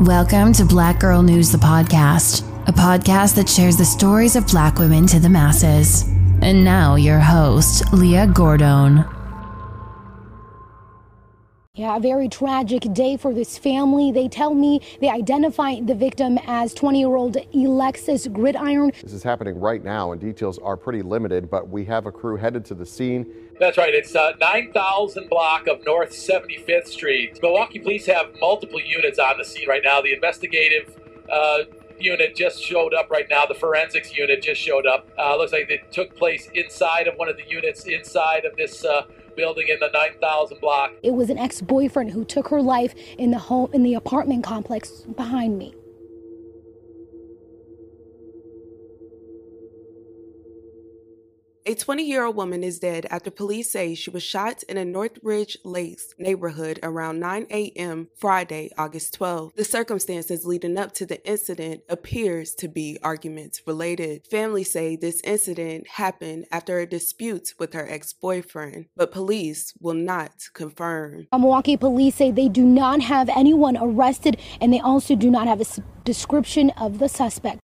Welcome to Black Girl News, the podcast, a podcast that shares the stories of black women to the masses. And now, your host, Leah Gordon. Yeah, a very tragic day for this family. They tell me they identify the victim as 20 year old Alexis Gridiron. This is happening right now, and details are pretty limited, but we have a crew headed to the scene. That's right. It's uh, 9000 block of North 75th Street. Milwaukee police have multiple units on the scene right now. The investigative uh, unit just showed up right now. The forensics unit just showed up. Uh, looks like it took place inside of one of the units inside of this uh, building in the 9000 block. It was an ex-boyfriend who took her life in the home in the apartment complex behind me. A 20 year old woman is dead after police say she was shot in a Northridge Lakes neighborhood around 9 a.m. Friday, August 12. The circumstances leading up to the incident appears to be arguments related. Families say this incident happened after a dispute with her ex-boyfriend, but police will not confirm. Milwaukee police say they do not have anyone arrested and they also do not have a description of the suspect.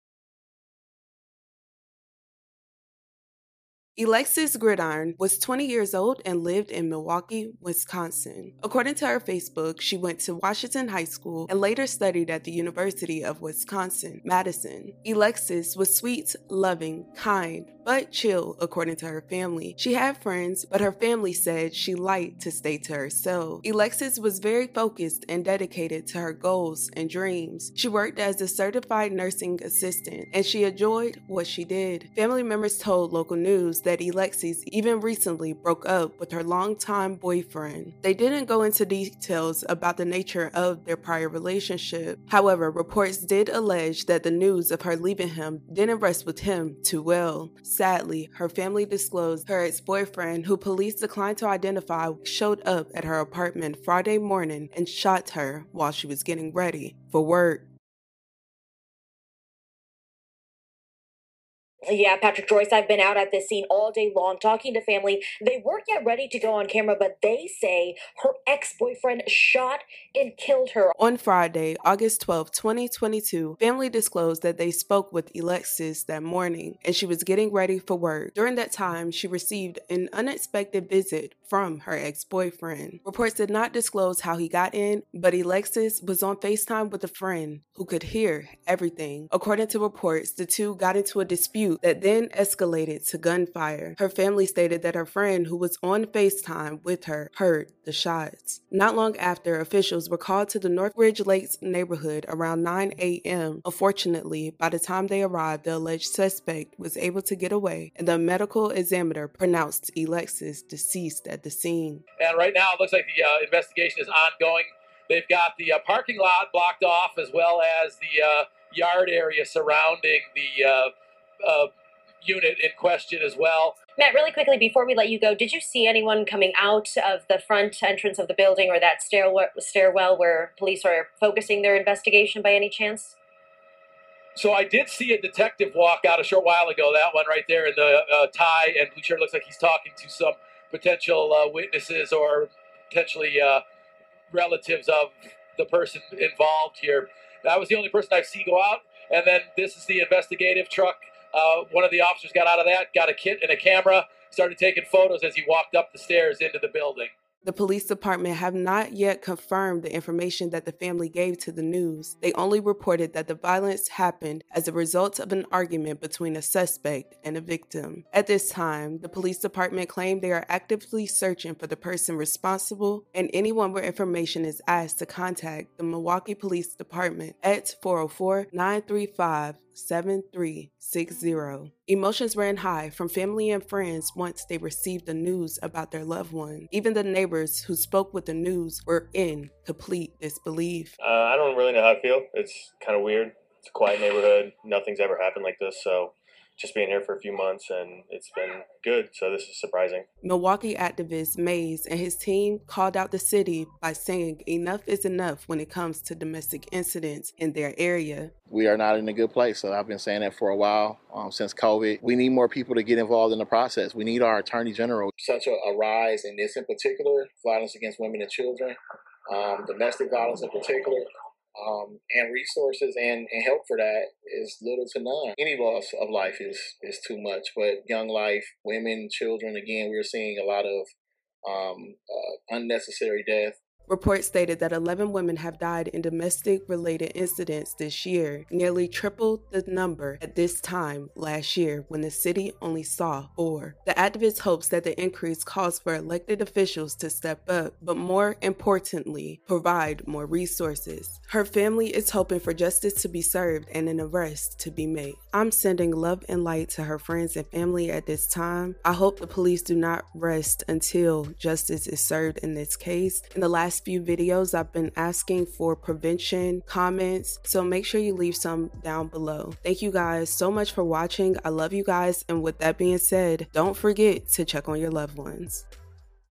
Alexis Gridiron was 20 years old and lived in Milwaukee, Wisconsin. According to her Facebook, she went to Washington High School and later studied at the University of Wisconsin, Madison. Alexis was sweet, loving, kind, but chill, according to her family. She had friends, but her family said she liked to stay to herself. Alexis was very focused and dedicated to her goals and dreams. She worked as a certified nursing assistant and she enjoyed what she did. Family members told local news that Alexis even recently broke up with her longtime boyfriend. They didn't go into details about the nature of their prior relationship. However, reports did allege that the news of her leaving him didn't rest with him too well. Sadly, her family disclosed her ex boyfriend, who police declined to identify, showed up at her apartment Friday morning and shot her while she was getting ready for work. Yeah, Patrick Joyce, I've been out at this scene all day long talking to family. They weren't yet ready to go on camera, but they say her ex boyfriend shot and killed her. On Friday, August 12, 2022, family disclosed that they spoke with Alexis that morning and she was getting ready for work. During that time, she received an unexpected visit from her ex boyfriend. Reports did not disclose how he got in, but Alexis was on FaceTime with a friend who could hear everything. According to reports, the two got into a dispute that then escalated to gunfire. Her family stated that her friend, who was on FaceTime with her, heard the shots. Not long after, officials were called to the Northridge Lakes neighborhood around 9 a.m. Unfortunately, by the time they arrived, the alleged suspect was able to get away, and the medical examiner pronounced Alexis deceased at the scene. And right now, it looks like the uh, investigation is ongoing. They've got the uh, parking lot blocked off as well as the uh, yard area surrounding the uh, uh, unit in question as well. Matt, really quickly before we let you go, did you see anyone coming out of the front entrance of the building or that stairwell, stairwell where police are focusing their investigation by any chance? So I did see a detective walk out a short while ago. That one right there in the uh, tie and blue shirt looks like he's talking to some potential uh, witnesses or potentially uh, relatives of the person involved here. That was the only person I've seen go out. And then this is the investigative truck uh, one of the officers got out of that, got a kit and a camera, started taking photos as he walked up the stairs into the building. The police department have not yet confirmed the information that the family gave to the news. They only reported that the violence happened as a result of an argument between a suspect and a victim. At this time, the police department claimed they are actively searching for the person responsible, and anyone where information is asked to contact the Milwaukee Police Department at 404 935 7360. Emotions ran high from family and friends once they received the news about their loved one. Even the neighbors who spoke with the news were in complete disbelief. Uh, I don't really know how to feel. It's kind of weird. It's a quiet neighborhood. Nothing's ever happened like this, so just being here for a few months and it's been good. So this is surprising. Milwaukee activist Mayes and his team called out the city by saying enough is enough when it comes to domestic incidents in their area. We are not in a good place. So I've been saying that for a while um, since COVID. We need more people to get involved in the process. We need our attorney general. Such a, a rise in this in particular, violence against women and children, um, domestic violence in particular um, and resources and, and help for that is little to none. Any loss of life is is too much, but young life, women, children, again, we're seeing a lot of um, uh, unnecessary death Reports stated that 11 women have died in domestic related incidents this year, nearly triple the number at this time last year when the city only saw four. The activist hopes that the increase calls for elected officials to step up, but more importantly, provide more resources. Her family is hoping for justice to be served and an arrest to be made. I'm sending love and light to her friends and family at this time. I hope the police do not rest until justice is served in this case. In the last few videos, I've been asking for prevention comments, so make sure you leave some down below. Thank you guys so much for watching. I love you guys, and with that being said, don't forget to check on your loved ones.